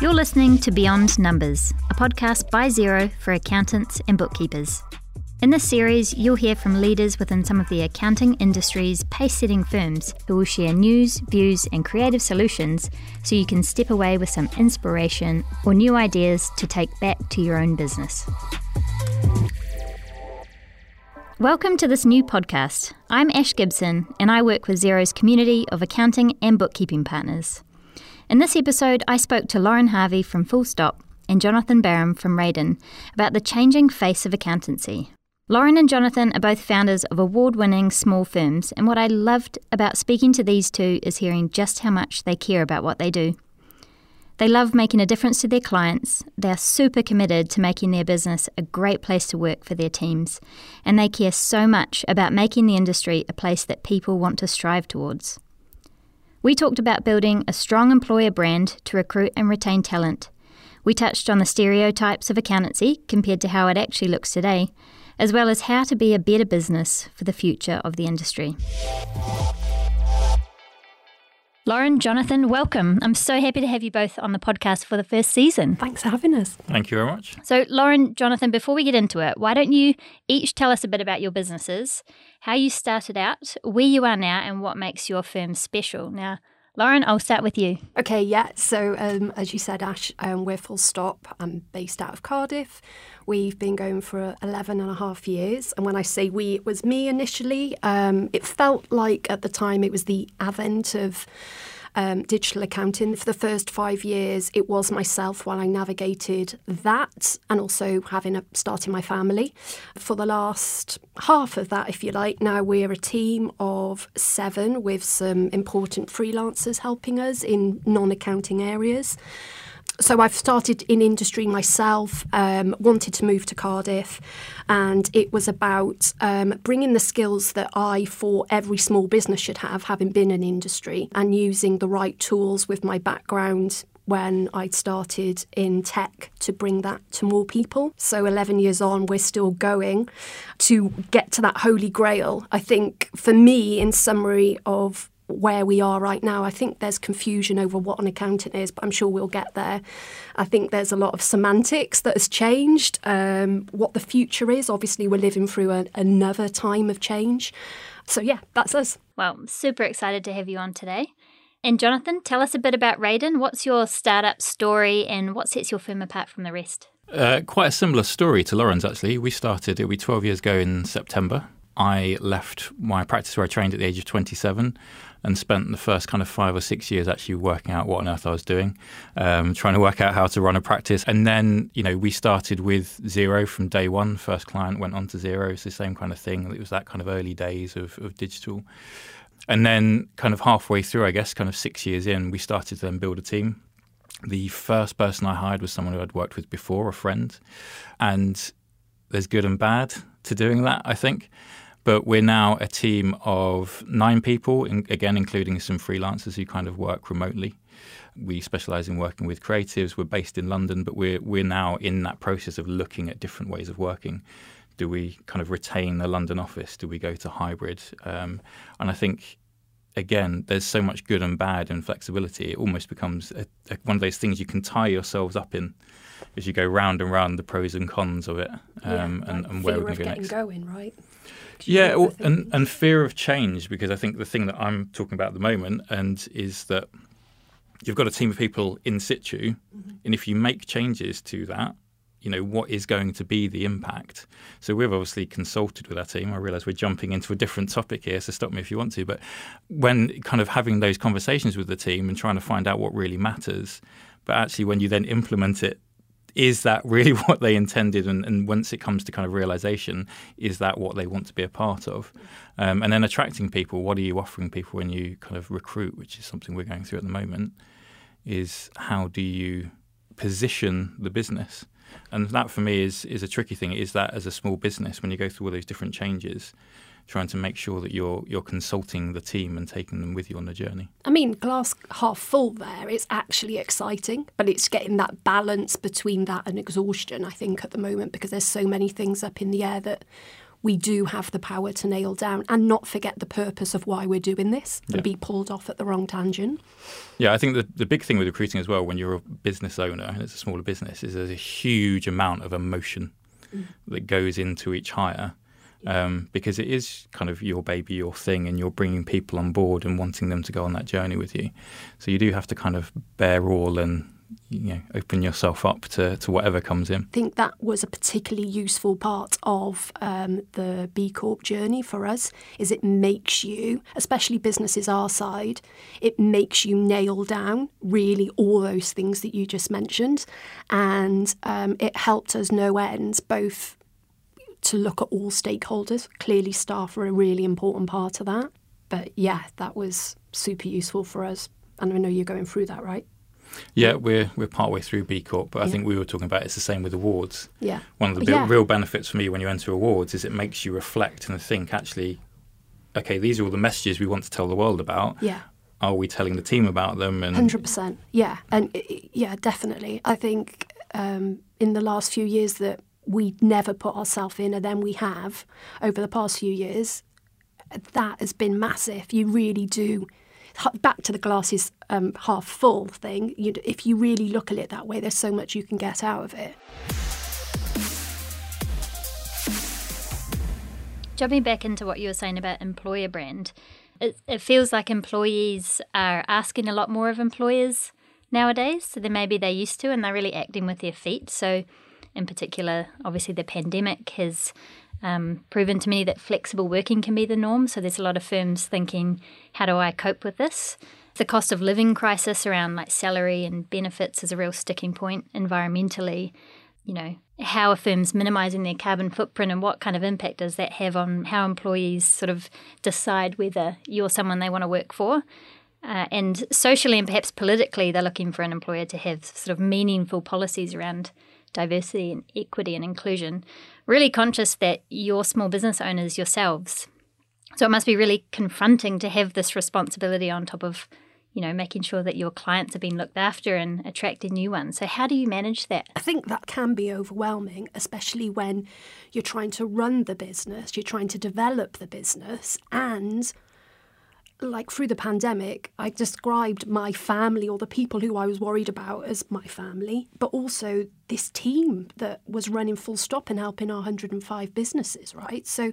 You're listening to Beyond Numbers, a podcast by Xero for accountants and bookkeepers. In this series, you'll hear from leaders within some of the accounting industry's pace setting firms who will share news, views, and creative solutions so you can step away with some inspiration or new ideas to take back to your own business. Welcome to this new podcast. I'm Ash Gibson, and I work with Xero's community of accounting and bookkeeping partners. In this episode, I spoke to Lauren Harvey from Full Stop and Jonathan Bareham from Raedan about the changing face of accountancy. Lauren and Jonathan are both founders of award winning small firms, and what I loved about speaking to these two is hearing just how much they care about what they do. They love making a difference to their clients, they are super committed to making their business a great place to work for their teams, and they care so much about making the industry a place that people want to strive towards. We talked about building a strong employer brand to recruit and retain talent. We touched on the stereotypes of accountancy compared to how it actually looks today, as well as how to be a better business for the future of the industry. Lauren, Jonathan, welcome. I'm so happy to have you both on the podcast for the first season. Thanks for having us. Thank you very much. So, Lauren, Jonathan, before we get into it, why don't you each tell us a bit about your businesses, how you started out, where you are now, and what makes your firm special? Now, Lauren, I'll start with you. Okay, yeah. So, um, as you said, Ash, um, we're full stop. I'm based out of Cardiff. We've been going for 11 and a half years. And when I say we, it was me initially. Um, it felt like at the time it was the advent of um, digital accounting. For the first five years, it was myself while I navigated that and also having a starting my family. For the last half of that, if you like, now we're a team of seven with some important freelancers helping us in non accounting areas so I've started in industry myself, um, wanted to move to Cardiff, and it was about um, bringing the skills that I thought every small business should have, having been in industry, and using the right tools with my background when I'd started in tech to bring that to more people. So 11 years on, we're still going to get to that holy grail. I think for me, in summary of where we are right now. I think there's confusion over what an accountant is, but I'm sure we'll get there. I think there's a lot of semantics that has changed. Um, what the future is, obviously, we're living through a, another time of change. So, yeah, that's us. Well, I'm super excited to have you on today. And Jonathan, tell us a bit about Raedan. What's your startup story and what sets your firm apart from the rest? Uh, quite a similar story to Lauren's, actually. We started, it'll be 12 years ago in September. I left my practice where I trained at the age of 27 and spent the first kind of five or six years actually working out what on earth I was doing, um, trying to work out how to run a practice. And then, you know, we started with Xero from day one. First client went on to Xero. It's the same kind of thing. It was that kind of early days of, of digital. And then, kind of halfway through, I guess, kind of six years in, we started to then build a team. The first person I hired was someone who I'd worked with before, a friend. And there's good and bad to doing that, I think. But we're now a team of nine people, in, again, including some freelancers who kind of work remotely. We specialize in working with creatives. We're based in London, but we're, we're now in that process of looking at different ways of working. Do we kind of retain the London office? Do we go to hybrid? Um, and I think again, there's so much good and bad in flexibility. It almost becomes a, a, one of those things you can tie yourselves up in as you go round and round the pros and cons of it, um, yeah, and, and, where we're going to go next. Going right. Yeah, and and fear of change because I think the thing that I'm talking about at the moment and is that you've got a team of people in situ, mm-hmm. and if you make changes to that, you know what is going to be the impact. So we've obviously consulted with our team. I realise we're jumping into a different topic here, so stop me if you want to. But when kind of having those conversations with the team and trying to find out what really matters, but actually when you then implement it is that really what they intended? And, and, once it comes to kind of realization, is that what they want to be a part of? Um, and then attracting people, what are you offering people when you kind of recruit, which is something we're going through at the moment, is how do you position the business? And that for me is is a tricky thing. Is that as a small business, when you go through all those different changes, trying to make sure that you're you're consulting the team and taking them with you on the journey. I mean, glass half full there. It's actually exciting, but it's getting that balance between that and exhaustion. I think at the moment because there's so many things up in the air that we do have the power to nail down and not forget the purpose of why we're doing this and Yeah. be pulled off at the wrong tangent. Yeah, I think the, the big thing with recruiting as well, when you're a business owner and it's a smaller business, is there's a huge amount of emotion that goes into each hire um, because it is kind of your baby, your thing, and you're bringing people on board and wanting them to go on that journey with you. So you do have to kind of bear all and you know open yourself up to, to whatever comes in. I think that was a particularly useful part of um, the B Corp journey for us. Is it makes you, especially businesses our side, it makes you nail down really all those things that you just mentioned, and um, it helped us no end both to look at all stakeholders. Clearly, staff are a really important part of that. But yeah, that was super useful for us. And I know you're going through that, right? Yeah, we're we're partway through B Corp, but I Yeah. think we were talking about it's the same with awards. Yeah. One of the Yeah. real, benefits for me when you enter awards is it makes you reflect and think actually, okay, these are all the messages we want to tell the world about. Yeah. Are we telling the team about them? And Hundred percent, yeah, and i- i- yeah, definitely. I think um, in the last few years that we never put ourselves in, and then we have over the past few years, that has been massive. You really do. Back to the glasses um, half full thing. You, if you really look at it that way, there's so much you can get out of it. Jumping back into what you were saying about employer brand, it, it feels like employees are asking a lot more of employers nowadays than maybe they used to, and they're really acting with their feet. So, in particular, obviously, the pandemic has um, proven to me that flexible working can be the norm. So, there's a lot of firms thinking, how do I cope with this? The cost of living crisis around like salary and benefits is a real sticking point environmentally you know, how are firms minimizing their carbon footprint and what kind of impact does that have on how employees sort of decide whether you're someone they want to work for? Uh, and socially and perhaps politically, they're looking for an employer to have sort of meaningful policies around diversity and equity and inclusion. Really conscious that you're small business owners yourselves. So it must be really confronting to have this responsibility on top of, you know, making sure that your clients are being looked after and attracting new ones. So how do you manage that? I think that can be overwhelming, especially when you're trying to run the business, you're trying to develop the business, and like through the pandemic, I described my family or the people who I was worried about as my family, but also this team that was running full stop and helping our 105 businesses, right? So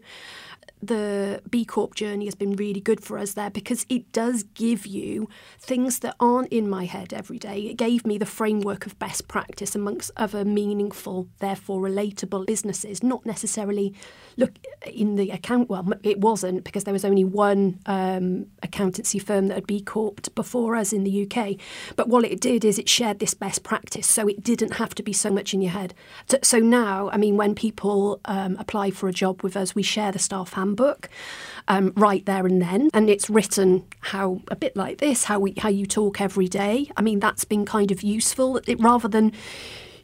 the B Corp journey has been really good for us there because it does give you things that aren't in my head every day. It gave me the framework of best practice amongst other meaningful, therefore relatable businesses, not necessarily look in the account. Well, it wasn't because there was only one um, accountancy firm that had B Corped before us in the UK. But what it did is it shared this best practice, so it didn't have to be so much in your head. So, so now, I mean, when people um, apply for a job with us, we share the staff handbook um, right there and then, and it's written how a bit like this, how we how you talk every day. I mean, that's been kind of useful it, rather than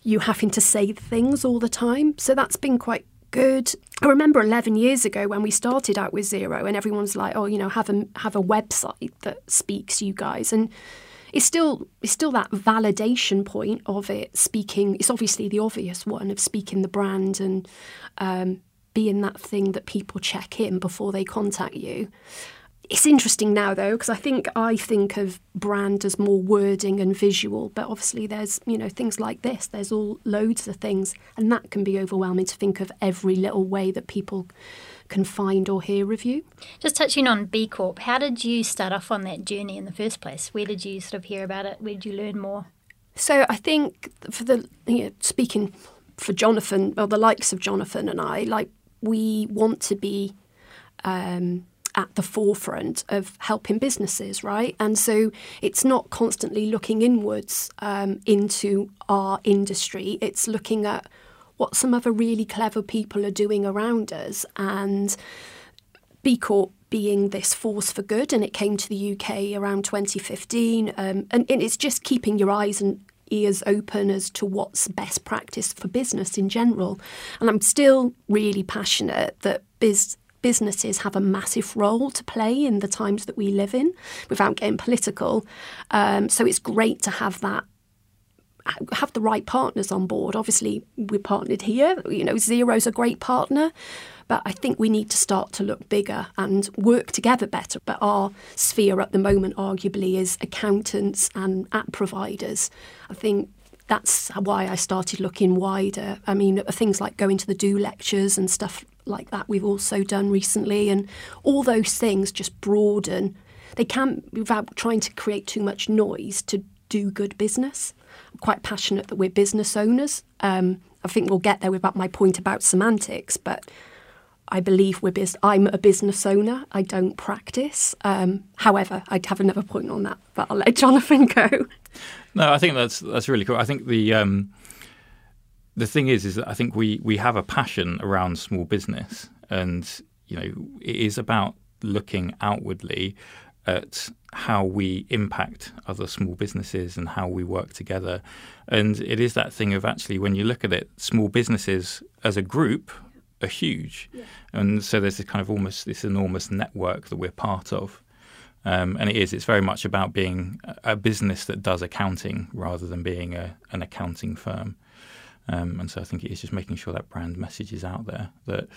you having to say things all the time. So that's been quite good. I remember 11 years ago when we started out with Xero, and everyone's like, "Oh, you know, have a have a website that speaks you guys," and it's still it's still that validation point of it speaking. It's obviously the obvious one of speaking the brand and um, being that thing that people check in before they contact you. It's interesting now though because I think I think of brand as more wording and visual, but obviously there's you know things like this. There's all loads of things, and that can be overwhelming to think of every little way that people can find or hear of you. Just touching on B Corp, how did you start off on that journey in the first place? Where did you sort of hear about it? Where did you learn more? So I think for the you know, speaking for Jonathan or the likes of Jonathan and I, like we want to be um, at the forefront of helping businesses, right? And so it's not constantly looking inwards um, into our industry. It's looking at what some other really clever people are doing around us and B Corp being this force for good, and it came to the UK around 2015. Um, and, and it's just keeping your eyes and ears open as to what's best practice for business in general. And I'm still really passionate that biz, businesses have a massive role to play in the times that we live in without getting political. Um, so it's great to have that have the right partners on board. Obviously, we're partnered here. You know, Xero's a great partner, but I think we need to start to look bigger and work together better. But our sphere at the moment, arguably, is accountants and app providers. I think that's why I started looking wider. I mean, things like going to the do lectures and stuff like that we've also done recently, and all those things just broaden. They can, without trying to create too much noise, to do good business. I'm quite passionate that we're business owners. Um, I think we'll get there with my point about semantics, but I believe we're bus- I'm a business owner. I don't practice. Um, however, I'd have another point on that, but I'll let Jonathan go. No, I think that's that's really cool. I think the um, the thing is, is that I think we we have a passion around small business, and you know, it is about looking outwardly at how we impact other small businesses and how we work together. And it is that thing of actually, when you look at it, small businesses as a group are huge. Yeah. And so there's this kind of almost this enormous network that we're part of. Um, and it is, it's very much about being a business that does accounting rather than being a, an accounting firm. Um, and so I think it is just making sure that brand message is out there that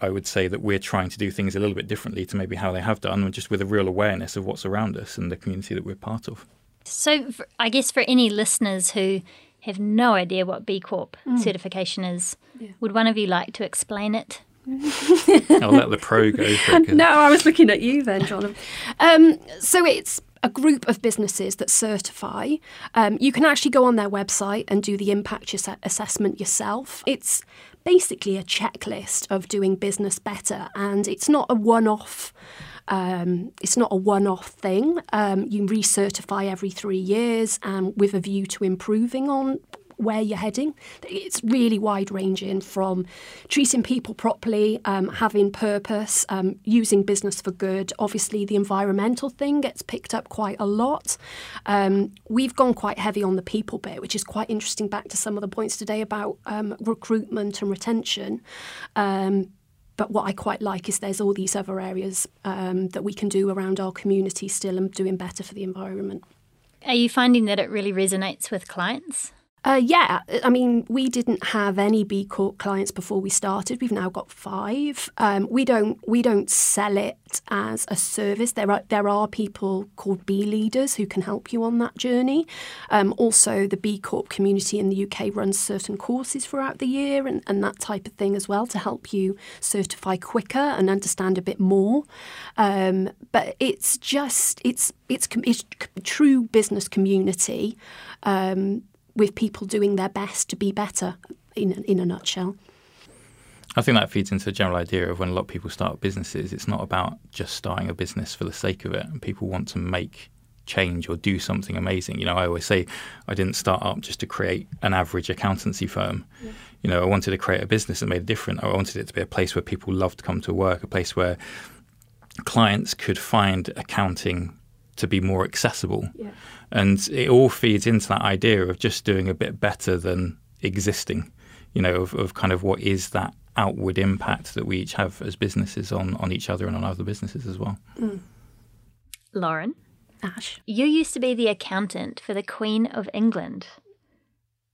I would say that we're trying to do things a little bit differently to maybe how they have done, just with a real awareness of what's around us and the community that we're part of. So, I guess for any listeners who have no idea what B Corp mm. certification is, yeah. would one of you like to explain it? I'll let the pro go. no, I was looking at you then, John. Um, so it's a group of businesses that certify. Um, you can actually go on their website and do the impact assessment yourself. It's basically a checklist of doing business better, and it's not a one-off. Um, it's not a one-off thing. Um, you recertify every three years, and with a view to improving on where you're heading. It's really wide ranging from treating people properly, um, having purpose, um, using business for good. Obviously, the environmental thing gets picked up quite a lot. Um, we've gone quite heavy on the people bit, which is quite interesting. Back to some of the points today about um, recruitment and retention. But what I quite like is there's all these other areas um, that we can do around our community still and doing better for the environment. Are you finding that it really resonates with clients? Uh, yeah, I mean, we didn't have any B Corp clients before we started. We've now got five. Um, we don't we don't sell it as a service. There are there are people called B leaders who can help you on that journey. Um, also, the B Corp community in the UK runs certain courses throughout the year and, and that type of thing as well to help you certify quicker and understand a bit more. Um, but it's just it's it's it's true business community. With people doing their best to be better, in, in a nutshell. I think that feeds into the general idea of when a lot of people start businesses, it's not about just starting a business for the sake of it. And people want to make change or do something amazing. You know, I always say I didn't start up just to create an average accountancy firm. Yeah. You know, I wanted to create a business that made a difference. I wanted it to be a place where people loved to come to work, a place where clients could find accounting to be more accessible. Yeah. And it all feeds into that idea of just doing a bit better than existing, you know, of, of kind of what is that outward impact that we each have as businesses on, on each other and on other businesses as well. Mm. Lauren? Ash? You used to be the accountant for the Queen of England.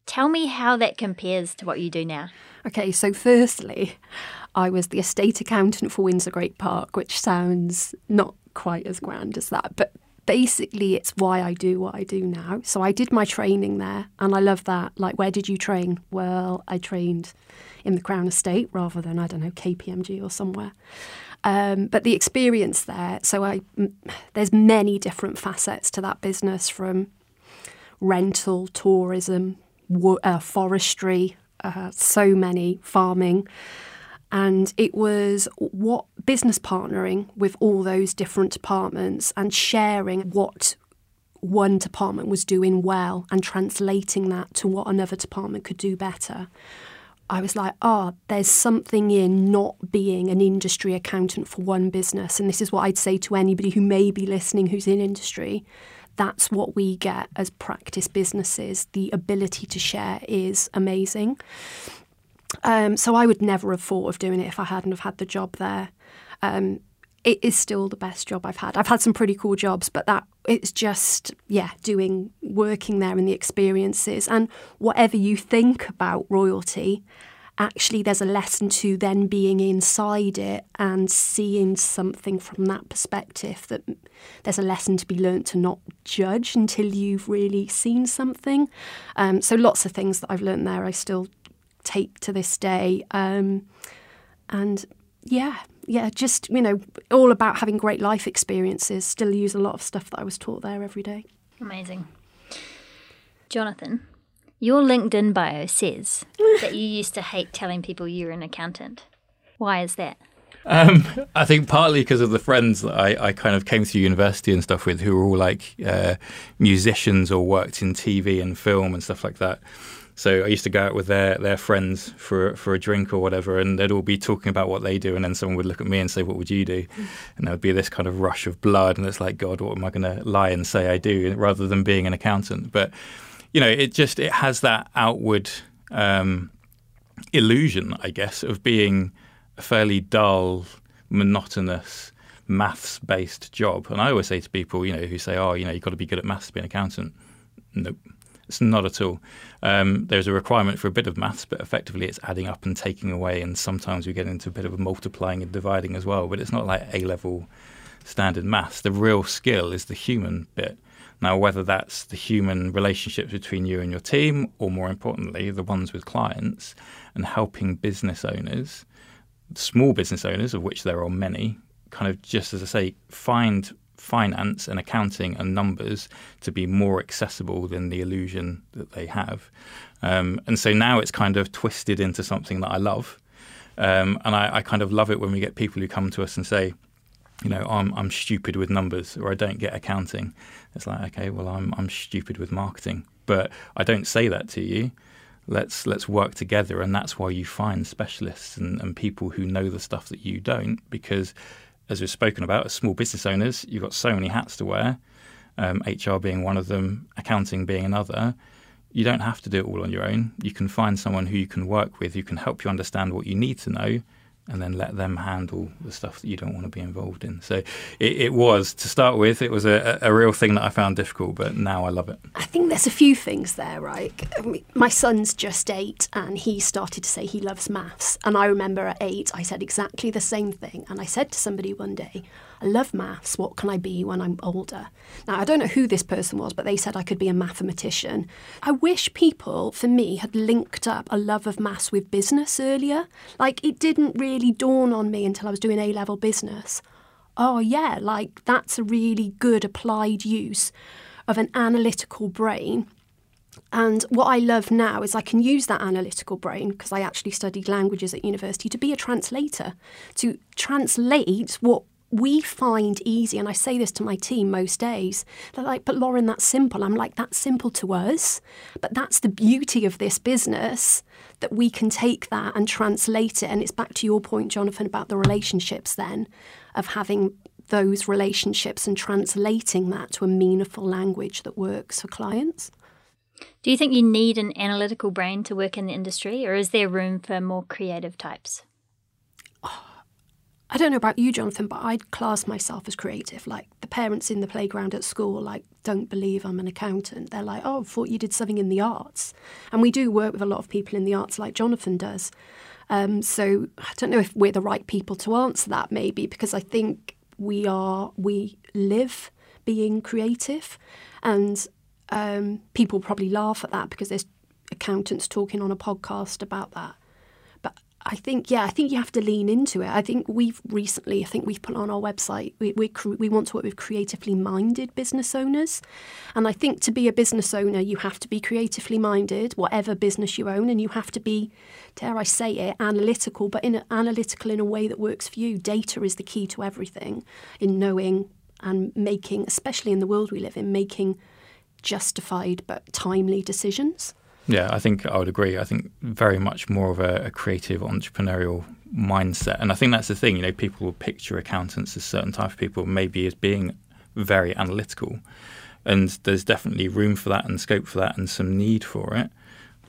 Tell me how that compares to what you do now. Okay, so firstly, I was the estate accountant for Windsor Great Park, which sounds not quite as grand as that, but basically it's why I do what I do now. So I did my training there and I love that. Like, where did you train? Well, I trained in the Crown Estate rather than, I don't know, KPMG or somewhere. Um, but the experience there, so I, there's many different facets to that business from rental, tourism, uh, forestry, uh, so many, farming and it was what business partnering with all those different departments and sharing what one department was doing well and translating that to what another department could do better. I was like, oh, there's something in not being an industry accountant for one business. And this is what I'd say to anybody who may be listening who's in industry. That's what we get as practice businesses. The ability to share is amazing. Um, so I would never have thought of doing it if I hadn't have had the job there. Um, it is still the best job I've had. I've had some pretty cool jobs, but that it's just yeah doing working there and the experiences and whatever you think about royalty actually there's a lesson to then being inside it and seeing something from that perspective that there's a lesson to be learnt to not judge until you've really seen something um, so lots of things that i've learned there i still take to this day um, and yeah yeah just you know all about having great life experiences still use a lot of stuff that i was taught there every day amazing jonathan your LinkedIn bio says that you used to hate telling people you were an accountant. Why is that? Um, I think partly because of the friends that I, I, kind of came through university and stuff with who were all like uh, musicians or worked in TV and film and stuff like that. So I used to go out with their their friends for for a drink or whatever, and they'd all be talking about what they do, and then someone would look at me and say, "What would you do?" And there would be this kind of rush of blood, and it's like, God, what am I going to lie and say I do, rather than being an accountant? But you know, it just it has that outward um, illusion, I guess, of being a fairly dull, monotonous, maths-based job. And I always say to people, you know, who say, "Oh, you know, you've got to be good at maths to be an accountant." Nope. It's not at all. Um, there's a requirement for a bit of maths, but effectively it's adding up and taking away, and sometimes we get into a bit of multiplying and dividing as well. But it's not like A level standard maths. The real skill is the human bit. Now, whether that's the human relationships between you and your team, or more importantly, the ones with clients, and helping business owners, small business owners, of which there are many, kind of just as I say, find finance and accounting and numbers to be more accessible than the illusion that they have. Um, and so now it's kind of twisted into something that I love. Um, and I, I kind of love it when we get people who come to us and say, you know, I'm I'm stupid with numbers or I don't get accounting. It's like, okay, well, I'm I'm stupid with marketing, but I don't say that to you. Let's let's work together, and that's why you find specialists and, and people who know the stuff that you don't. Because, as we've spoken about, as small business owners, you've got so many hats to wear. Um, HR being one of them, accounting being another. You don't have to do it all on your own. You can find someone who you can work with, who can help you understand what you need to know, and then let them handle the stuff that you don't want to be involved in. So it, it was, to start with, it was a, a, real thing that I found difficult, but now I love it. I think there's a few things there, right? My son's just eight and he started to say he loves maths. And I remember at eight, I said exactly the same thing. And I said to somebody one day, I love maths. What can I be when I'm older? Now, I don't know who this person was, but they said I could be a mathematician. I wish people, for me, had linked up a love of maths with business earlier. Like, it didn't really dawn on me until I was doing A level business. Oh, yeah, like that's a really good applied use of an analytical brain and what I love now is I can use that analytical brain, because I actually studied languages at university, to be a translator, to translate what we find easy, and I say this to my team most days, they're like, but Lauren, that's simple. I'm like, that's simple to us. But that's the beauty of this business that we can take that and translate it. And it's back to your point, Jonathan, about the relationships then, of having those relationships and translating that to a meaningful language that works for clients. Do you think you need an analytical brain to work in the industry, or is there room for more creative types? I don't know about you, Jonathan, but I'd class myself as creative. Like the parents in the playground at school, like, don't believe I'm an accountant. They're like, oh, I thought you did something in the arts. And we do work with a lot of people in the arts, like Jonathan does. Um, so I don't know if we're the right people to answer that, maybe, because I think we are, we live being creative. And um, people probably laugh at that because there's accountants talking on a podcast about that. I think, yeah, I think you have to lean into it. I think we've recently, I think we've put on our website, we, we, we want to work with creatively minded business owners. And I think to be a business owner, you have to be creatively minded, whatever business you own, and you have to be, dare I say it, analytical, but in a, analytical in a way that works for you. Data is the key to everything in knowing and making, especially in the world we live in, making justified but timely decisions. Yeah, I think I would agree. I think very much more of a, a, creative entrepreneurial mindset. And I think that's the thing, you know, people will picture accountants as certain type of people, maybe as being very analytical. And there's definitely room for that and scope for that and some need for it.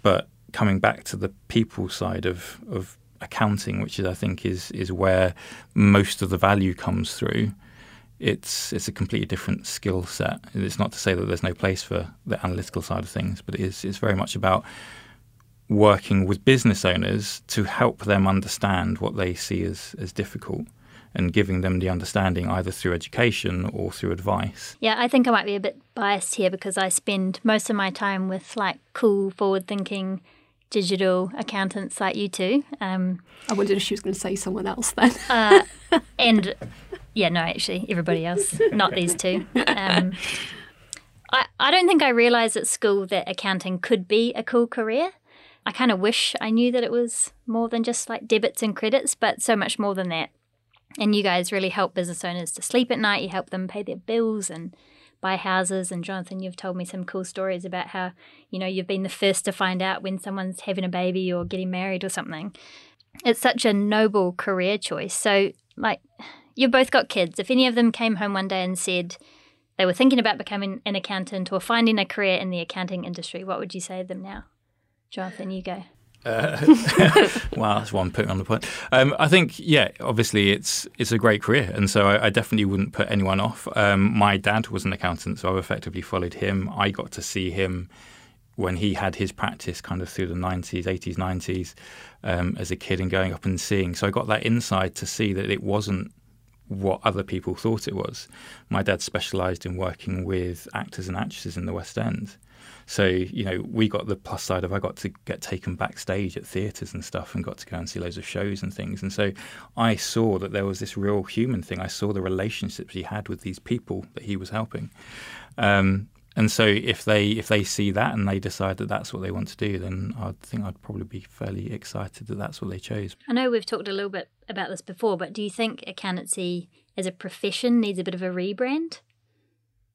But coming back to the people side of, of accounting, which is I think is is where most of the value comes through, it's it's a completely different skill set. It's not to say that there's no place for the analytical side of things, but it is it's very much about working with business owners to help them understand what they see as, as difficult and giving them the understanding either through education or through advice. Yeah, I think I might be a bit biased here because I spend most of my time with like cool, forward thinking digital accountants like you two. Um, I wondered if she was going to say someone else then. uh, and yeah, no, actually, everybody else, not these two. Um, I, I don't think I realised at school that accounting could be a cool career. I kind of wish I knew that it was more than just like debits and credits, but so much more than that. And you guys really help business owners to sleep at night. You help them pay their bills and buy houses. And Jonathan, you've told me some cool stories about how, you know, you've been the first to find out when someone's having a baby or getting married or something. It's such a noble career choice. So, like, you've both got kids. If any of them came home one day and said they were thinking about becoming an accountant or finding a career in the accounting industry, what would you say to them now? Jonathan, you go. Uh, wow, that's one putting on the point. Um, I think, yeah, obviously it's it's a great career, and so I, I definitely wouldn't put anyone off. Um, my dad was an accountant, so I've effectively followed him. I got to see him when he had his practice, kind of through the nineties, eighties, nineties, um, as a kid, and going up and seeing. So I got that insight to see that it wasn't what other people thought it was. My dad specialised in working with actors and actresses in the West End. So, you know, we got the plus side of I got to get taken backstage at theatres and stuff and got to go and see loads of shows and things. And so I saw that there was this real human thing. I saw the relationships he had with these people that he was helping. Um, and so if they if they see that and they decide that that's what they want to do, then I think I'd probably be fairly excited that that's what they chose. I know we've talked a little bit about this before, but do you think accountancy as a profession needs a bit of a rebrand?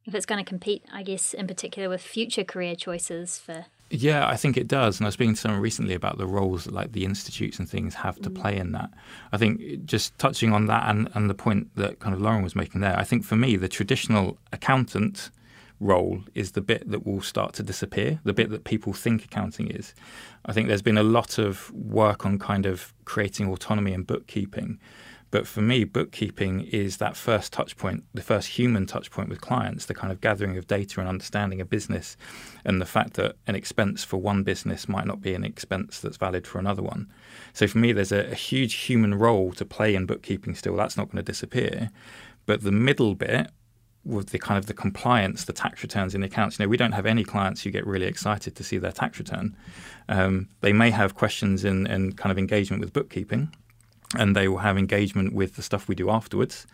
if it's going to compete, I guess, in particular with future career choices for. Yeah, I think it does. And I was speaking to someone recently about the roles that like the institutes and things have to mm. play in that. I think just touching on that and, and the point that kind of Lauren was making there, I think for me, the traditional accountant role is the bit that will start to disappear, the bit that people think accounting is. I think there's been a lot of work on kind of creating autonomy in bookkeeping but for me, bookkeeping is that first touch point, the first human touch point with clients, the kind of gathering of data and understanding a business, and the fact that an expense for one business might not be an expense that's valid for another one. So for me, there's a, a huge human role to play in bookkeeping still. That's not going to disappear. But the middle bit, with the kind of the compliance, the tax returns in the accounts. You know, we don't have any clients who get really excited to see their tax return. Um, they may have questions in, in kind of engagement with bookkeeping, and they will have engagement with the stuff we do afterwards,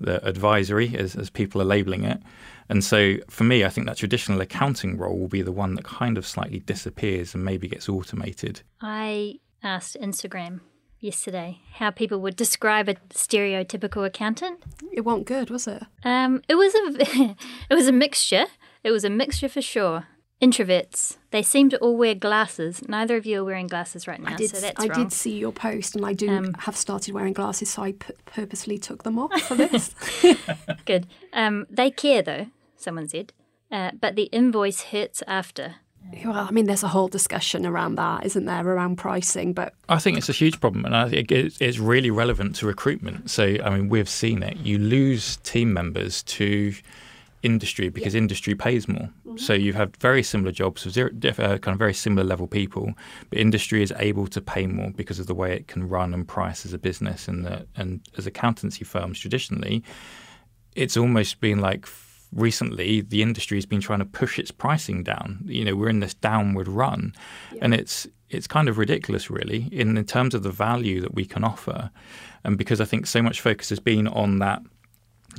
the advisory, as, as people are labeling it. And so for me, I think that traditional accounting role will be the one that kind of slightly disappears and maybe gets automated. I asked Instagram yesterday how people would describe a stereotypical accountant. It wasn't good, was it? Um, it was a it was a mixture. It was a mixture for sure. Introverts. They seem to all wear glasses. Neither of you are wearing glasses right now, I did, so that's I wrong. did see your post, and I do um, have started wearing glasses, so I p- purposely took them off for this. Good. Um, they care, though, someone said, uh, but the invoice hurts after. Well, I mean, there's a whole discussion around that, isn't there, around pricing? But I think it's a huge problem, and I think it's really relevant to recruitment. So, I mean, we've seen it. You lose team members to industry because yeah. industry pays more. Mm-hmm. So you have very similar jobs with zero, uh, kind of very similar level people, but industry is able to pay more because of the way it can run and price as a business and the, and as accountancy firms traditionally, it's almost been like recently the industry has been trying to push its pricing down. You know, we're in this downward run, yeah. and it's it's kind of ridiculous, really, in, in terms of the value that we can offer, and because I think so much focus has been on that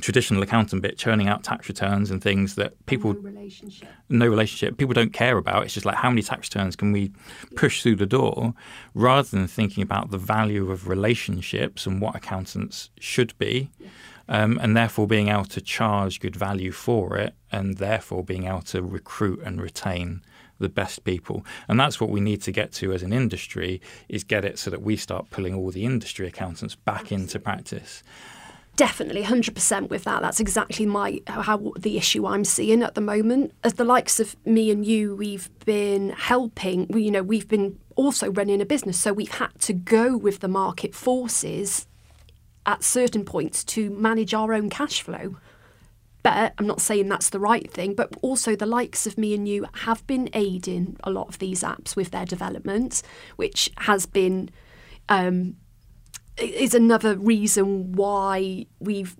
traditional accountant bit churning out tax returns and things that people no relationship. no relationship people don't care about it's just like how many tax returns can we push through the door rather than thinking about the value of relationships and what accountants should be yeah. Um, and therefore being able to charge good value for it and therefore being able to recruit and retain the best people and that's what we need to get to as an industry is get it so that we start pulling all the industry accountants back into practice Definitely, hundred percent with that. That's exactly my how the issue I'm seeing at the moment. As the likes of me and you, we've been helping. You know, we've been also running a business, so we've had to go with the market forces at certain points to manage our own cash flow. But I'm not saying that's the right thing, but also the likes of me and you have been aiding a lot of these apps with their development, which has been um, is another reason why we've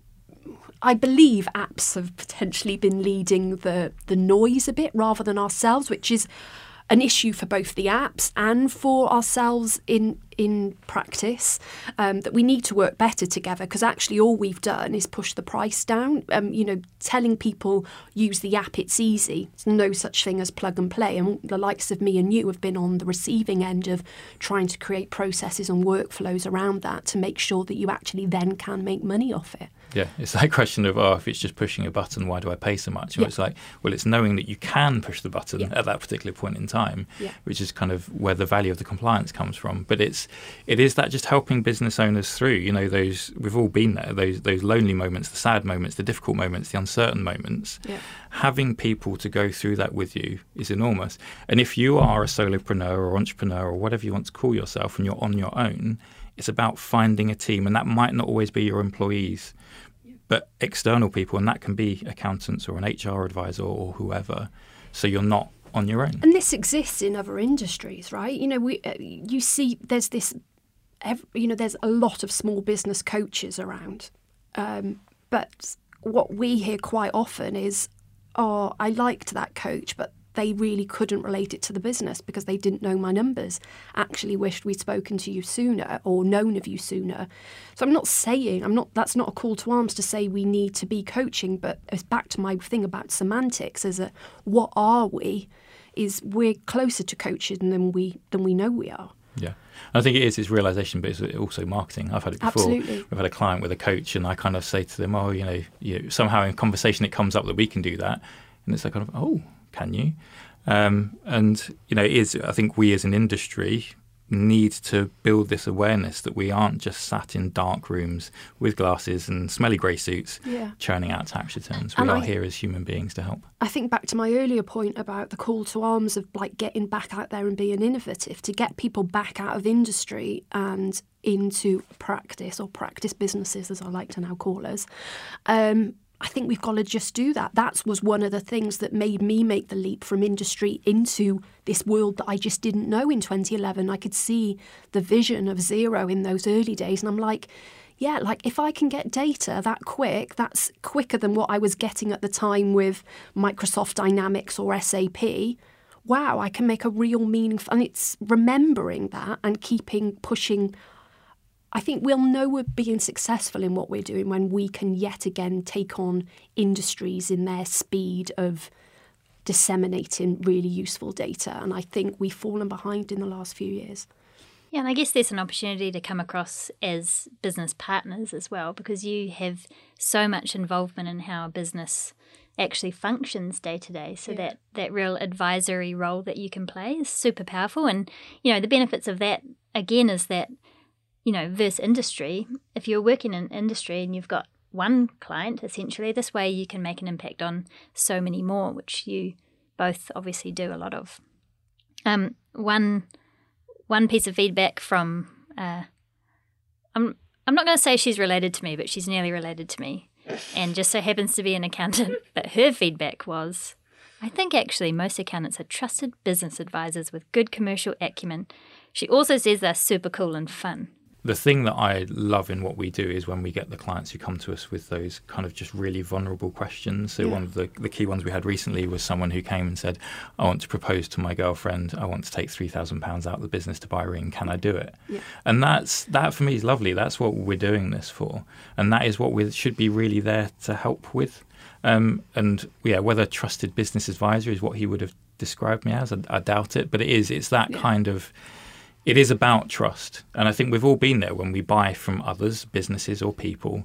I believe apps have potentially been leading the the noise a bit rather than ourselves, which is an issue for both the apps and for ourselves in in practice um, that we need to work better together because actually all we've done is push the price down um, you know telling people use the app it's easy there's no such thing as plug and play and the likes of me and you have been on the receiving end of trying to create processes and workflows around that to make sure that you actually then can make money off it yeah, it's that question of, oh, if it's just pushing a button, why do I pay so much? Yeah. It's like, well, it's knowing that you can push the button yeah. at that particular point in time, yeah. which is kind of where the value of the compliance comes from. But it's it is that just helping business owners through, you know, those we've all been there, those those lonely moments, the sad moments, the difficult moments, the uncertain moments. Having people to go through that with you is enormous. And if you are a solopreneur or entrepreneur or whatever you want to call yourself, and you're on your own. It's about finding a team, and that might not always be your employees but external people, and that can be accountants or an HR advisor or whoever. So you're not on your own. And this exists in other industries, right? You know, we uh, you see there's this, you know, there's a lot of small business coaches around, um, but what we hear quite often is, "Oh, I liked that coach, but they really couldn't relate it to the business because they didn't know my numbers. Actually, wished we'd spoken to you sooner or known of you sooner. So I'm not saying I'm not. That's not a call to arms to say we need to be coaching, but it's back to my thing about semantics. Is that what are we? Is we're closer to coaching than we than we know we are. Yeah. I think it is, it's realization, but it's also marketing. I've had it before. Absolutely. We've had a client with a coach, and I kind of say to them, oh, you know, you somehow in conversation it comes up that we can do that. And it's like, kind of, oh, can you? Um, and you know, it is I think we as an industry need to build this awareness that we aren't just sat in dark rooms with glasses and smelly grey suits yeah. churning out tax returns. We and are I, here as human beings to help. I think back to my earlier point about the call to arms of like getting back out there and being innovative to get people back out of industry and into practice or practice businesses as I like to now call us. Um, I think we've got to just do that. That was one of the things that made me make the leap from industry into this world that I just didn't know in 2011. I could see the vision of Xero in those early days, and I'm like, yeah, like if I can get data that quick, that's quicker than what I was getting at the time with Microsoft Dynamics or SAP. Wow, I can make a real meaningful, and it's remembering that and keeping pushing I think we'll know we're being successful in what we're doing when we can yet again take on industries in their speed of disseminating really useful data. And I think we've fallen behind in the last few years. Yeah, and I guess there's an opportunity to come across as business partners as well because you have so much involvement in how a business actually functions day to day. So yeah. that that real advisory role that you can play is super powerful. And you know the benefits of that again is that you know, versus industry, if you're working in industry and you've got one client, essentially, this way you can make an impact on so many more, which you both obviously do a lot of. Um, one one piece of feedback from uh, I'm I'm not going to say she's related to me, but she's nearly related to me, and just so happens to be an accountant. But her feedback was, I think actually most accountants are trusted business advisors with good commercial acumen. She also says they're super cool and fun the thing that I love in what we do is when we get the clients who come to us with those kind of just really vulnerable questions. So yeah. one of the, the key ones we had recently was someone who came and said, "I want to propose to my girlfriend. I want to take three thousand pounds out of the business to buy a ring. Can I do it?" Yeah. And that's that for me is lovely. That's what we're doing this for, and that is what we should be really there to help with. Um, and yeah, whether trusted business advisor is what he would have described me as, I, I doubt it. But it is. It's that yeah. kind of it is about trust. And I think we've all been there when we buy from others, businesses or people.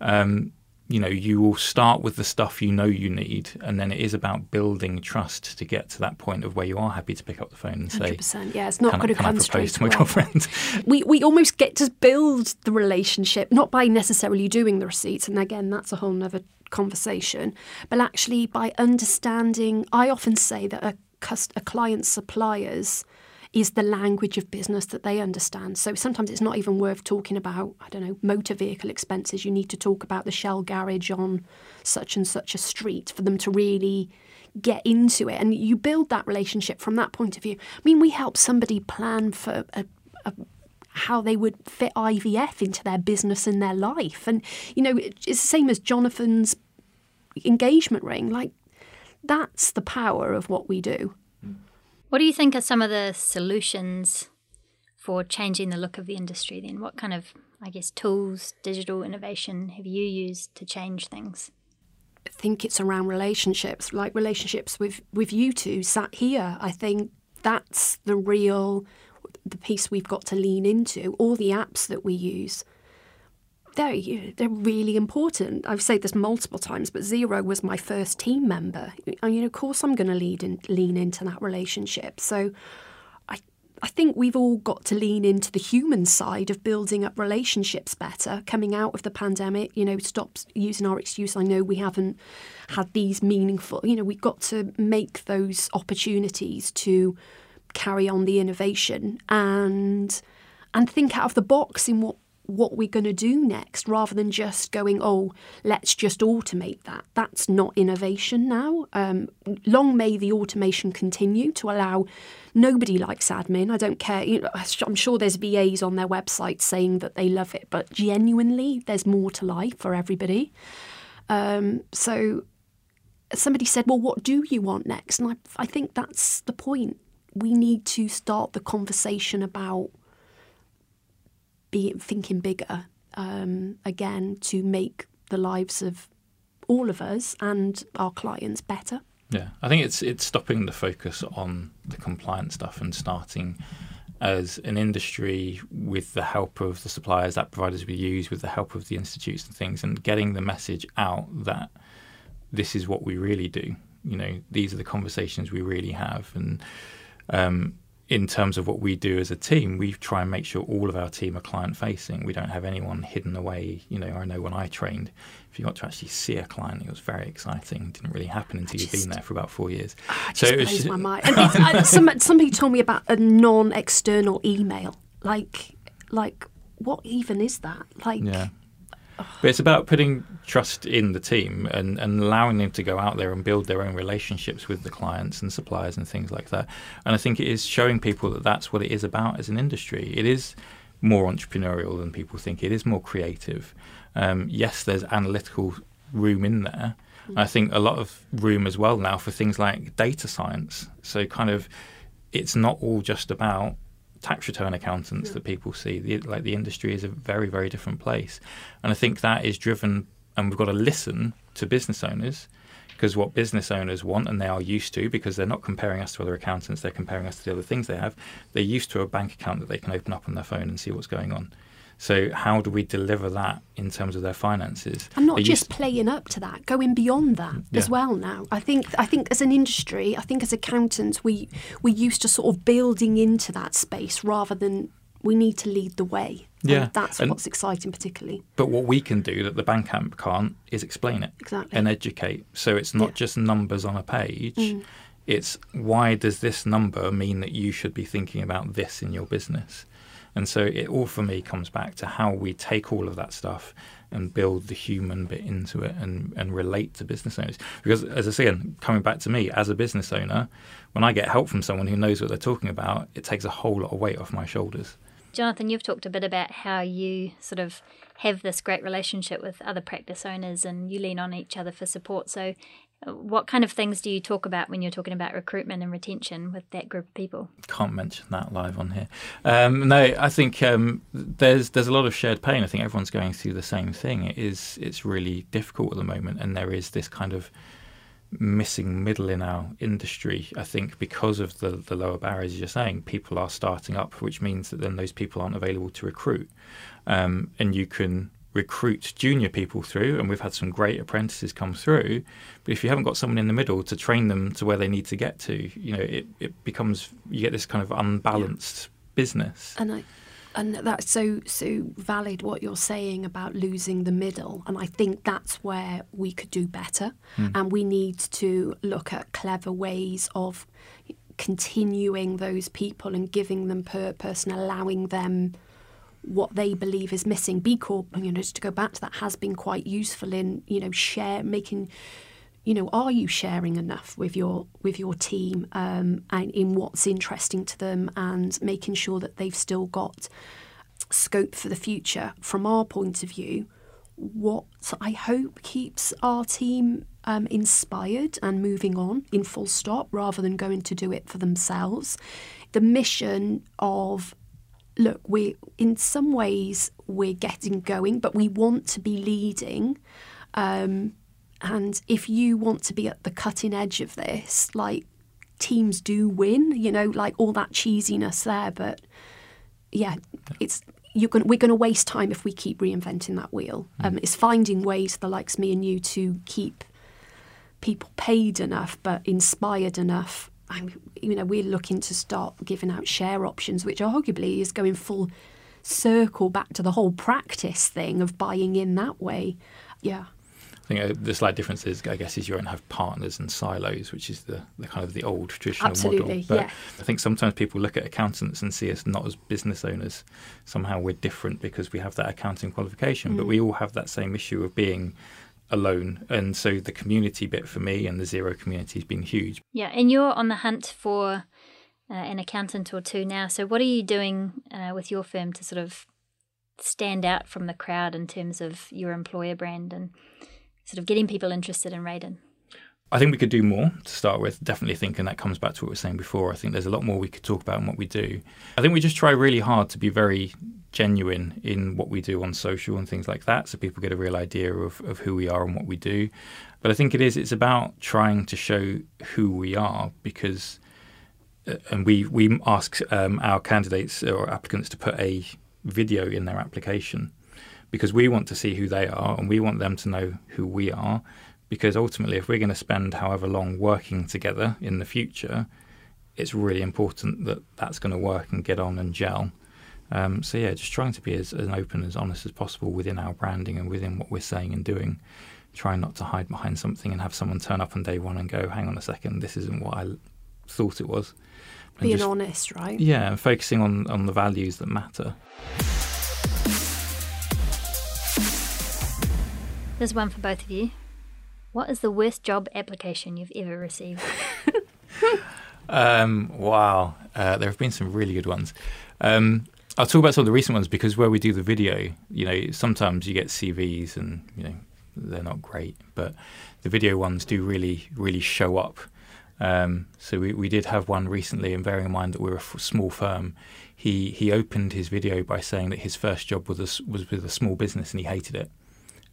Um, you know, you will start with the stuff you know you need, and then it is about building trust to get to that point of where you are happy to pick up the phone and say, 100%, yeah, it's not going to come straight to my girlfriend. we we almost get to build the relationship not by necessarily doing the receipts, and again, that's a whole other conversation, but actually by understanding. I often say that a, a client's suppliers is the language of business that they understand. So sometimes it's not even worth talking about, I don't know, motor vehicle expenses. You need to talk about the Shell garage on such and such a street for them to really get into it. And you build that relationship from that point of view. I mean, we help somebody plan for a, a how they would fit IVF into their business and their life. And, you know, it's the same as Jonathan's engagement ring. Like, that's the power of what we do. What do you think are some of the solutions for changing the look of the industry then? What kind of, I guess, tools, digital innovation have you used to change things? I think it's around relationships, like relationships with, with you two sat here. I think that's the real the piece we've got to lean into. All the apps that we use they're, they're really important. I've said this multiple times, but Xero was my first team member. You know, of course, I'm going to lead in, lean into that relationship. So I, I think we've all got to lean into the human side of building up relationships better. Coming out of the pandemic, you know, stop using our excuse. I know we haven't had these meaningful, you know, we've got to make those opportunities to carry on the innovation and and think out of the box in what what we're going to do next rather than just going, oh, let's just automate that. That's not innovation now. Um, long may the automation continue to allow. Nobody likes admin. I don't care. You know, I'm sure there's VAs on their website saying that they love it, but genuinely, there's more to life for everybody. Um, so somebody said, well, what do you want next? And I, I think that's the point. We need to start the conversation about be thinking bigger um, again to make the lives of all of us and our clients better. Yeah, I think it's it's stopping the focus on the compliance stuff and starting as an industry with the help of the suppliers that providers we use, with the help of the institutes and things, and getting the message out that this is what we really do. You know, these are the conversations we really have, and um, in terms of what we do as a team, we try and make sure all of our team are client facing. We don't have anyone hidden away. You know, I know when I trained, if you got to actually see a client, it was very exciting. It didn't really happen until just, you've been there for about four years. Ah, so it blows just, my mind. And some, somebody told me about a non-external email. Like, like what even is that? Like, yeah. But it's about putting trust in the team and, and allowing them to go out there and build their own relationships with the clients and suppliers and things like that. And I think it is showing people that that's what it is about as an industry. It is more entrepreneurial than people think. It is more creative. Um, yes, there's analytical room in there. Mm-hmm. I think a lot of room as well now for things like data science. So kind of, it's not all just about tax return accountants yeah. that people see. The, like the industry is a very, very different place, and I think that is driven. And we've got to listen to business owners because what business owners want and they are used to because they're not comparing us to other accountants they're comparing us to the other things they have they're used to a bank account that they can open up on their phone and see what's going on so how do we deliver that in terms of their finances? And not just playing up to that, going beyond that yeah. as well. Now, I think I think as an industry, I think as accountants, we we used to sort of building into that space rather than we need to lead the way. Yeah, and that's and, what's exciting, particularly. But what we can do that the bank app can't is explain it exactly and educate. So it's not yeah. just numbers on a page. Mm. It's why does this number mean that you should be thinking about this in your business? And so it all for me comes back to how we take all of that stuff and build the human bit into it and, and relate to business owners. Because as I say, coming back to me as a business owner, when I get help from someone who knows what they're talking about, it takes a whole lot of weight off my shoulders. Jonathan, you've talked a bit about how you sort of have this great relationship with other practice owners and you lean on each other for support. So, what kind of things do you talk about when you're talking about recruitment and retention with that group of people? Can't mention that live on here. Um, no, I think um, there's there's a lot of shared pain. I think everyone's going through the same thing. It is it's really difficult at the moment, and there is this kind of missing middle in our industry. I think because of the the lower barriers you're saying, people are starting up, which means that then those people aren't available to recruit, um, and you can recruit junior people through, and we've had some great apprentices come through. But if you haven't got someone in the middle to train them to where they need to get to, you know, it, it becomes you get this kind of unbalanced business. And I, and that's so so valid what you're saying about losing the middle. And I think that's where we could do better, mm. and we need to look at clever ways of continuing those people and giving them purpose and allowing them what they believe is missing. B Corp, you know, to go back to that, has been quite useful in you know share making. You know, are you sharing enough with your with your team um, and in what's interesting to them, and making sure that they've still got scope for the future. From our point of view, what I hope keeps our team um, inspired and moving on in full stop rather than going to do it for themselves. The mission of look, we in some ways we're getting going, but we want to be leading. Um, and if you want to be at the cutting edge of this, like teams do win, you know, like all that cheesiness there, but yeah, it's you're going we're going to waste time if we keep reinventing that wheel. Mm. Um, it's finding ways, the likes me and you, to keep people paid enough but inspired enough. I you know, we're looking to start giving out share options, which arguably is going full circle back to the whole practice thing of buying in that way. Yeah. I think uh, the slight difference is, I guess, is you don't have partners and silos, which is the, the kind of the old traditional Absolutely, model. But yeah. I think sometimes people look at accountants and see us not as business owners. Somehow we're different because we have that accounting qualification, mm. but we all have that same issue of being alone. And so the community bit for me and the Xero community has been huge. Yeah, and you're on the hunt for uh, an accountant or two now. So what are you doing uh, with your firm to sort of stand out from the crowd in terms of your employer brand and sort of getting people interested in Raedan? I think we could do more to start with. Definitely think, and that comes back to what we were saying before. I think there's a lot more we could talk about and what we do. I think we just try really hard to be very genuine in what we do on social and things like that, so people get a real idea of, of who we are and what we do. But I think it is, it's about trying to show who we are because, uh, and we, we ask um, our candidates or applicants to put a video in their application because we want to see who they are and we want them to know who we are. Because ultimately, if we're going to spend however long working together in the future, it's really important that that's going to work and get on and gel. Um, so yeah, just trying to be as, as open, as honest as possible within our branding and within what we're saying and doing. Trying not to hide behind something and have someone turn up on day one and go, "Hang on a second, this isn't what I thought it was." And Being just, honest, right? Yeah, and focusing on on the values that matter. There's one for both of you. What is the worst job application you've ever received? um, wow, uh, there have been some really good ones. Um, I'll talk about some of the recent ones because where we do the video, you know, sometimes you get CVs and you know they're not great, but the video ones do really, really show up. Um, so we, we did have one recently, and bearing in mind that we're a f- small firm, he he opened his video by saying that his first job was a, was with a small business and he hated it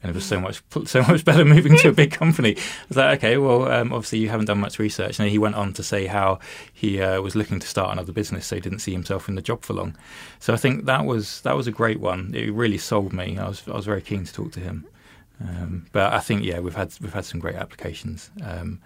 and it was so much so much better moving to a big company. I was like, okay, well, um, obviously you haven't done much research. And he went on to say how he uh, was looking to start another business, so he didn't see himself in the job for long. So I think that was that was a great one. It really sold me. I was I was very keen to talk to him. Um, but I think yeah, we've had we've had some great applications. Um,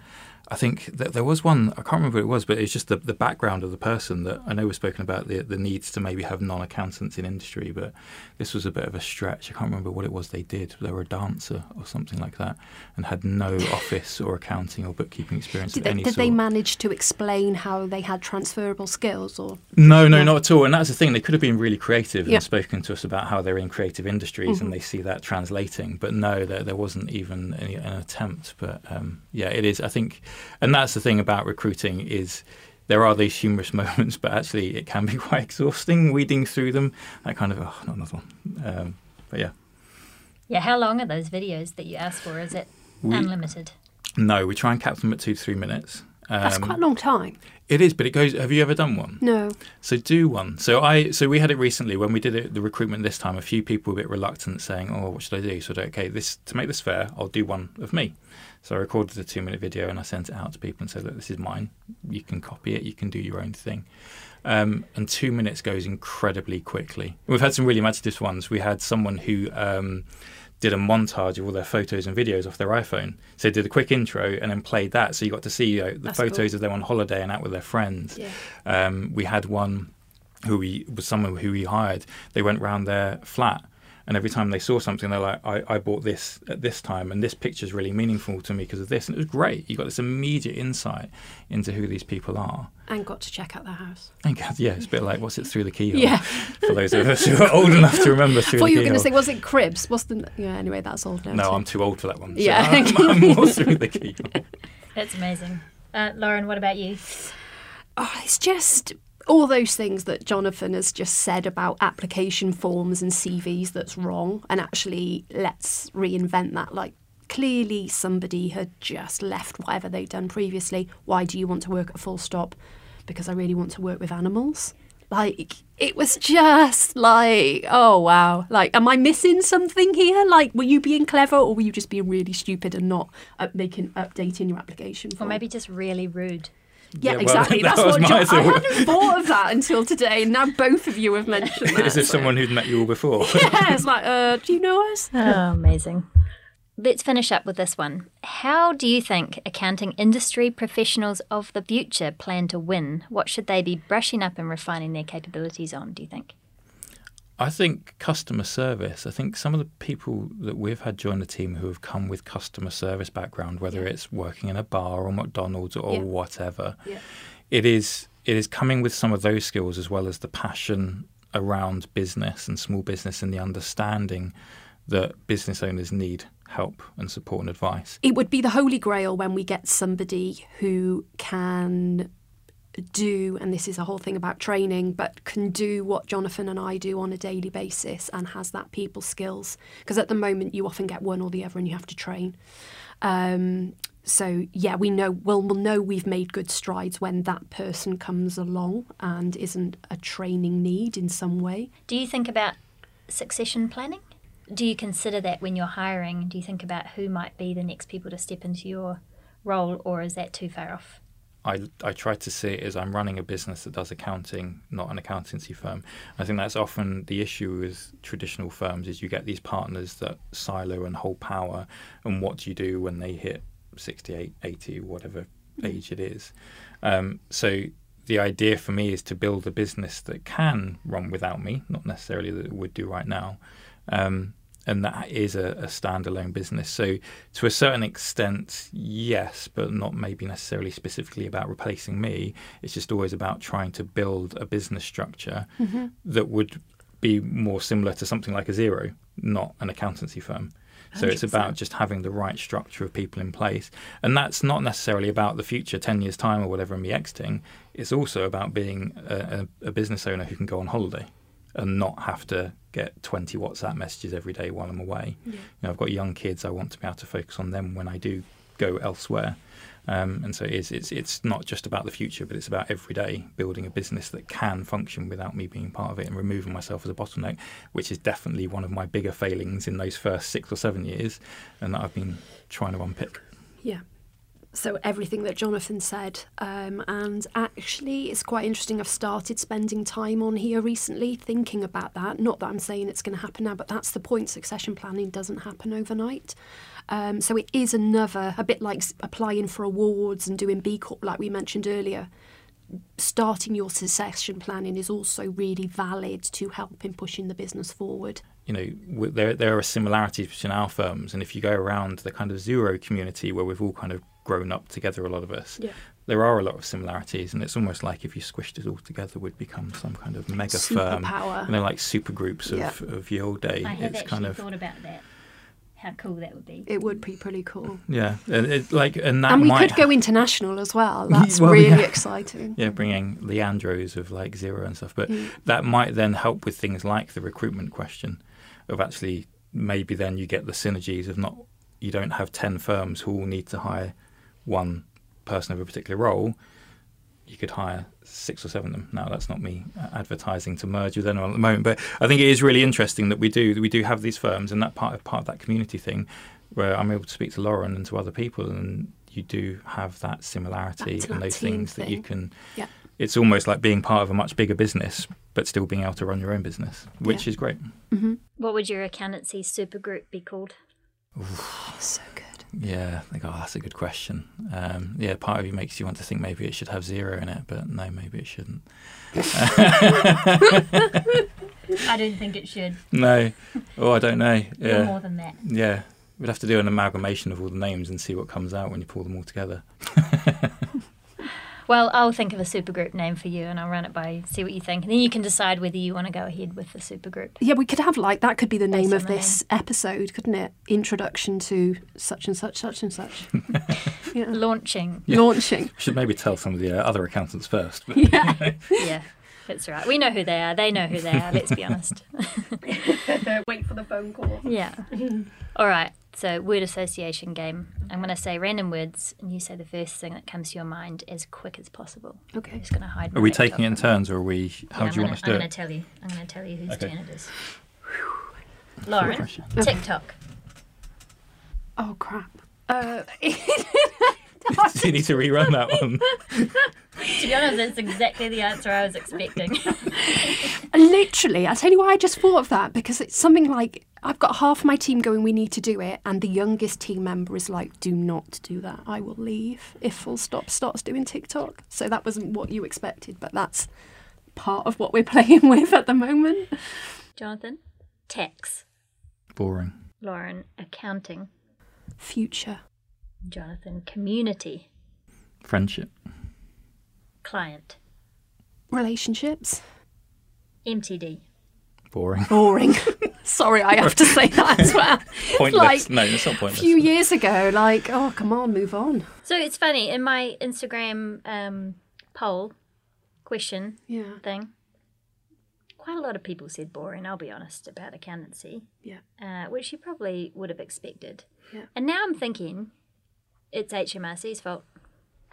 I think that there was one, I can't remember what it was, but it's just the, the background of the person that I know we've spoken about the, the needs to maybe have non accountants in industry, but this was a bit of a stretch. I can't remember what it was they did. They were a dancer or something like that and had no office or accounting or bookkeeping experience did any did they manage to explain how they had transferable skills or? No, no, yeah. not at all. And that's the thing, they could have been really creative yeah. and spoken to us about how they're in creative industries mm-hmm. and they see that translating. But no, there, there wasn't even any, an attempt. But um, yeah, it is, I think and that's the thing about recruiting is there are these humorous moments, but actually it can be quite exhausting weeding through them. That kind of oh, not another one. Um, but yeah. Yeah, how long are those videos that you ask for? Is it we, unlimited? No, we try and cap them at two to three minutes. Um, That's quite a long time. It is, but it goes. Have you ever done one? No. So do one. So I. So we had it recently when we did it, the recruitment this time. A few people were a bit reluctant, saying, "Oh, what should I do?" So I okay, this to make this fair, I'll do one of me. So I recorded a two minute video and I sent it out to people and said, look, this is mine. You can copy it, you can do your own thing. Um, and two minutes goes incredibly quickly. We've had some really imaginative ones. We had someone who um, did a montage of all their photos and videos off their iPhone. So they did a quick intro and then played that. So you got to see you know, the That's photos cool. of them on holiday and out with their friends. Yeah. Um, we had one who we was someone who we hired. They went round their flat And every time they saw something, they're like, I, I bought this at this time, and this picture is really meaningful to me because of this. And it was great. You got this immediate insight into who these people are. And got to check out their house. And yeah, it's a bit like, what's it through the keyhole? Yeah. For those of us who are old enough to remember through I thought the you were going to say, was it Cribs? What's the. Yeah, anyway, that's old now. no, too. I'm too old for that one. so Yeah. I'm, I'm more through the keyhole. That's amazing. Uh, Lauren, what about you? oh, it's just all those things that Jonathan has just said about application forms and CVs that's wrong. And actually, let's reinvent that. Like, clearly somebody had just left whatever they'd done previously. Why do you want to work at Full Stop? Because I really want to work with animals. Like, it was just like, oh wow. Like, am I missing something here? Like, were you being clever or were you just being really stupid and not up making updating your application Or maybe just really rude. Yeah, Yeah, well, exactly. that That's what my Jo- I hadn't thought of that until today, now both of you have mentioned that. Is this so- someone who'd met you all before? Yeah, it's like, uh, do you know us? Oh, amazing. Let's finish up with this one. How do you think accounting industry professionals of the future plan to win? What should they be brushing up and refining their capabilities on, do you think? I think customer service. I think some of the people that we've had join the team who have come with customer service background, whether it's working in a bar or McDonald's or Yeah. whatever, Yeah. it is it is coming with some of those skills as well as the passion around business and small business and the understanding that business owners need help and support and advice. It would be the holy grail when we get somebody who can do, and this is a whole thing about training, but can do what Jonathan and I do on a daily basis and has that people skills. Because at the moment, you often get one or the other and you have to train. Um, so yeah, we know we'll, we'll know we've made good strides when that person comes along and isn't a training need in some way. Do you think about succession planning? Do you consider that when you're hiring? Do you think about who might be the next people to step into your role, or is that too far off? I, I try to see it as I'm running a business that does accounting, not an accountancy firm. I think that's often the issue with traditional firms is you get these partners that silo and hold power, and what do you do when they hit 68, 80, whatever age it is? Um, so the idea for me is to build a business that can run without me, not necessarily that it would do right now. Um, and that is a, a standalone business. So, to a certain extent, yes, but not maybe necessarily specifically about replacing me. It's just always about trying to build a business structure mm-hmm. that would be more similar to something like a Xero, not an accountancy firm. So it's 100%. about just having the right structure of people in place. And that's not necessarily about the future, 10 years' time or whatever, and me exiting. It's also about being a, a, a business owner who can go on holiday and not have to get 20 WhatsApp messages every day while I'm away. You know, I've got young kids. I want to be able to focus on them when I do go elsewhere. Um, and so it is, it's it's not just about the future, but it's about every day building a business that can function without me being part of it and removing myself as a bottleneck, which is definitely one of my bigger failings in those first six or seven years, and that I've been trying to unpick. Yeah. So everything that Jonathan said, um, and actually, it's quite interesting. I've started spending time on here recently, thinking about that. Not that I'm saying it's going to happen now, but that's the point. Succession planning doesn't happen overnight. Um, so it is another, a bit like applying for awards and doing B Corp, like we mentioned earlier. Starting your succession planning is also really valid to help in pushing the business forward. you know, there there are similarities between our firms, and if you go around the kind of Xero community where we've all kind of grown up together, a lot of us, Yeah. there are a lot of similarities, and it's almost like if you squished it all together, we'd become some kind of mega firm, Superpower. you know, like super groups of, Yeah. of ye old day. I have it's actually kind of thought about that. How cool that would be. It would be pretty cool. yeah, and it, like and that And we might could go international as well. That's Well, really yeah. exciting. yeah, bringing Leandros of like Xero and stuff. But Mm. that might then help with things like the recruitment question of actually maybe then you get the synergies of not you don't have 10 firms who all need to hire one person of a particular role. You could hire six or seven of them. Now that's not me uh, advertising to merge with anyone at the moment, but I think it is really interesting that we do we do have these firms and that part of part of that community thing where I'm able to speak to Lauren and to other people and you do have that similarity Back and those team things that you can Yeah. it's almost like being part of a much bigger business, but still being able to run your own business, which Yeah. is great. What would your accountancy supergroup be called? So good. Yeah, I think, oh, that's a good question. Um, yeah, part of you makes you want to think maybe it should have Xero in it, but no, maybe it shouldn't. I don't think it should. No. Oh, I don't know. You're Yeah. more than that. Yeah. We'd have to do an amalgamation of all the names and see what comes out when you pull them all together. Well, I'll think of a supergroup name for you and I'll run it by you, see what you think. And then you can decide whether you want to go ahead with the supergroup. Yeah, we could have like that could be the name of the this episode, couldn't it? Introduction to such and such, such and such. yeah. Launching. Launching. Should maybe tell some of the uh, other accountants first. But Yeah. Yeah, that's right. We know who they are. They know who they are, let's be honest. Wait for the phone call. Yeah. All right. So, word association game. I'm going to say random words, and you say the first thing that comes to your mind as quick as possible. Okay. I'm Okay. just going to hide. Are we taking it in turns or are we. How yeah, do you I'm want us to gonna, do I'm it? going to tell you. I'm going to tell you whose Okay. turn it is. Lauren, pressure. TikTok. Oh crap. Uh, you need to rerun that one. To be honest, that's exactly the answer I was expecting. literally, I tell you why I just thought of that because it's something like I've got half my team going, we need to do it, and the youngest team member is like, do not do that. I will leave if Full Stop starts doing TikTok. So that wasn't what you expected, but that's part of what we're playing with at the moment. Jonathan, tax. Boring. Lauren, accounting. Future. Jonathan, community. Friendship. Client. Relationships. MTD. Boring. Boring. Sorry, I have to say that as well. Pointless. Like, no, it's not pointless. A few years ago, like, oh, come on, move on. So it's funny in my Instagram um, poll question Yeah. thing. Quite a lot of people said boring. I'll be honest about accountancy, Yeah. uh, which you probably would have expected. Yeah. And now I'm thinking it's HMRC's fault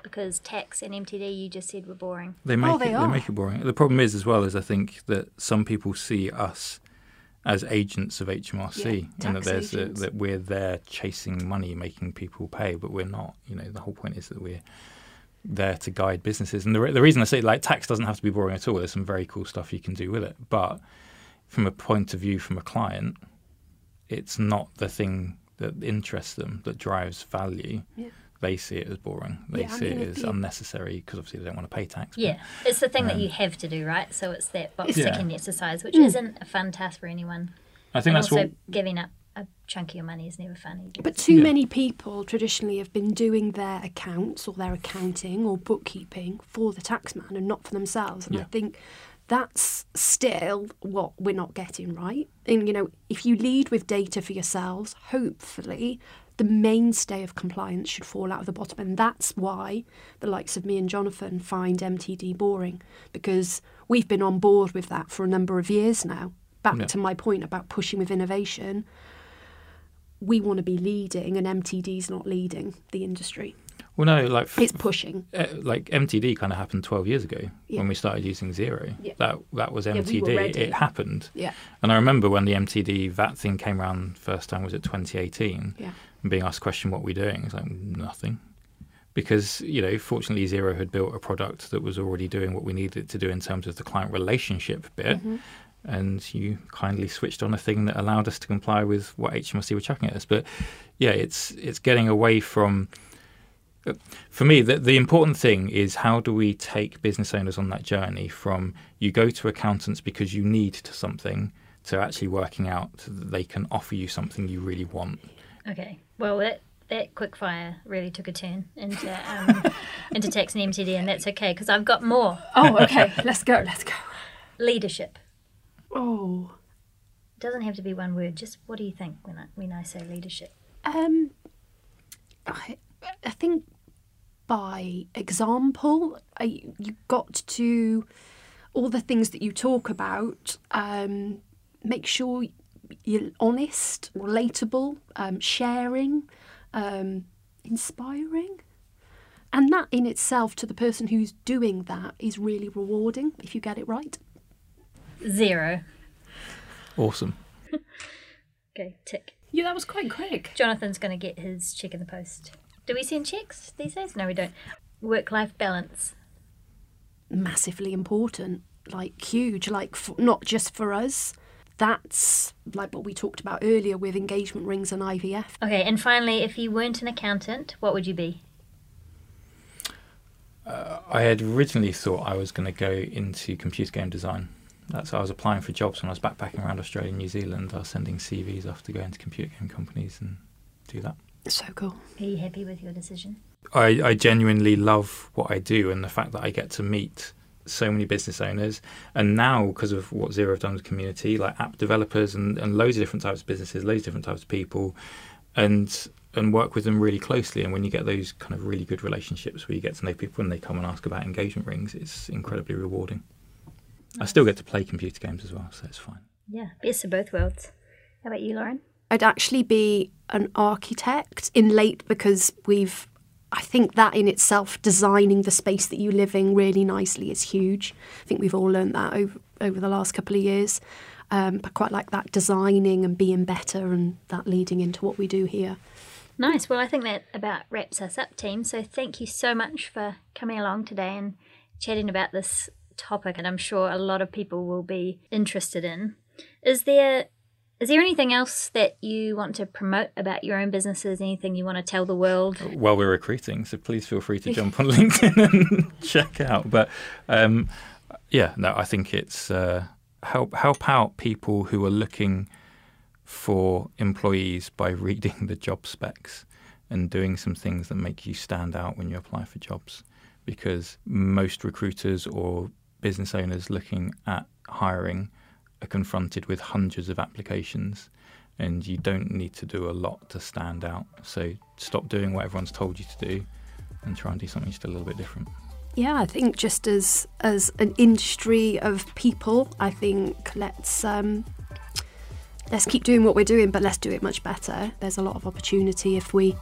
because tax and MTD you just said were boring. They make Oh, they it. are. They make it boring. The problem is, as well, is I think that some people see us as agents of HMRC, Yeah, and that there's a, that we're there chasing money, making people pay, but we're not. You know, the whole point is that we're there to guide businesses. And the, re- the reason I say like tax doesn't have to be boring at all. There's some very cool stuff you can do with it, but from a point of view from a client, it's not the thing that interests them that drives value. Yeah. They see it as boring. They Yeah, I see mean, it as you- unnecessary because obviously they don't want to pay tax. but- Yeah, it's the thing that Um, you have to do, right? So it's that box Yeah. ticking exercise, which Mm. isn't a fun task for anyone. I think and that's also what giving up a chunk of your money is never fun either. But too Yeah. many people traditionally have been doing their accounts or their accounting or bookkeeping for the taxman and not for themselves. And I think that's still what we're not getting right. And you know, if you lead with data for yourselves, hopefully the mainstay of compliance should fall out of the bottom. And that's why the likes of me and Jonathan find MTD boring because we've been on board with that for a number of years now. Back Yeah. to my point about pushing with innovation we want to be leading and MTD's not leading the industry. well, no, like It's pushing. uh, like MTD kind of happened 12 years ago Yeah. when we started using Xero. Yeah. That that was we were MTD. it happened, Yeah. and I remember when the MTD VAT thing came around first time was it 2018, Yeah. And being asked the question what we're doing, it's like nothing. Because you know, fortunately, Xero had built a product that was already doing what we needed it to do in terms of the client relationship bit, Mm-hmm. and you kindly switched on a thing that allowed us to comply with what HMRC were chucking at us. But yeah, it's it's getting away from. For me, the, the important thing is how do we take business owners on that journey from you go to accountants because you need to something to actually working out that they can offer you something you really want. Okay. Well, that that quick fire really took a turn into um, into tax and MTD, and that's okay because I've got more Oh, okay. let's go. Let's go. leadership. Oh. It doesn't have to be one word. Just what do you think when I when I say leadership? Um, I, I think by example, I, you got to all the things that you talk about. Um, make sure honest, relatable, um, sharing, um, inspiring. And that in itself, to the person who's doing that, is really rewarding if you get it right. Xero. Awesome. Okay. Tick. Yeah, that was quite quick. Jonathan's going to get his check in the post. Do we send checks these days? No, we don't. Work life balance. massively important, like huge, like f not just for us. That's like what we talked about earlier with engagement rings and IVF. Okay, and finally, if you weren't an accountant, what would you be? Uh, I had originally thought I was going to go into computer game design. That's I was applying for jobs when I was backpacking around Australia and New Zealand. I was sending CVs off to go into computer game companies and do that. So cool. Are you happy with your decision? I, I genuinely love what I do and the fact that I get to meet so many business owners and now because of what Xero have done with community like app developers and, and loads of different types of businesses loads of different types of people and and work with them really closely and when you get those kind of really good relationships where you get to know people and they come and ask about engagement rings it's incredibly rewarding I still get to play computer games as well so it's fine Yeah, best of both worlds. How about you, Lauren? I'd actually be an architect in late because we've I think that in itself, designing the space that you live in really nicely is huge. I think we've all learned that over, over the last couple of years. Um, but quite like that designing and being better and that leading into what we do here. Nice. Well, I think that about wraps us up, team. So thank you so much for coming along today and chatting about this topic. And I'm sure a lot of people will be interested in. Is there is there anything else that you want to promote about your own businesses? Anything you want to tell the world? while we're recruiting, so please feel free to jump on LinkedIn and check out. But um, yeah, no, I think it's uh, help help out people who are looking for employees by reading the job specs and doing some things that make you stand out when you apply for jobs. Because most recruiters or business owners looking at hiring are confronted with hundreds of applications and you don't need to do a lot to stand out. So stop doing what everyone's told you to do and try and do something just a little bit different. Yeah, I think just as as an industry of people, I think let's um, let's keep doing what we're doing, but let's do it much better. There's a lot of opportunity if we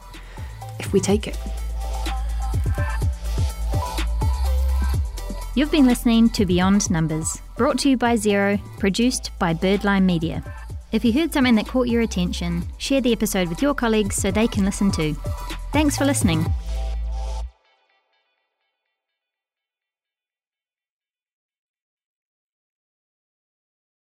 if we take it. You've been listening to Beyond Numbers, brought to you by Xero, produced by Bird Lime Media. If you heard something that caught your attention, share the episode with your colleagues so they can listen too. Thanks for listening.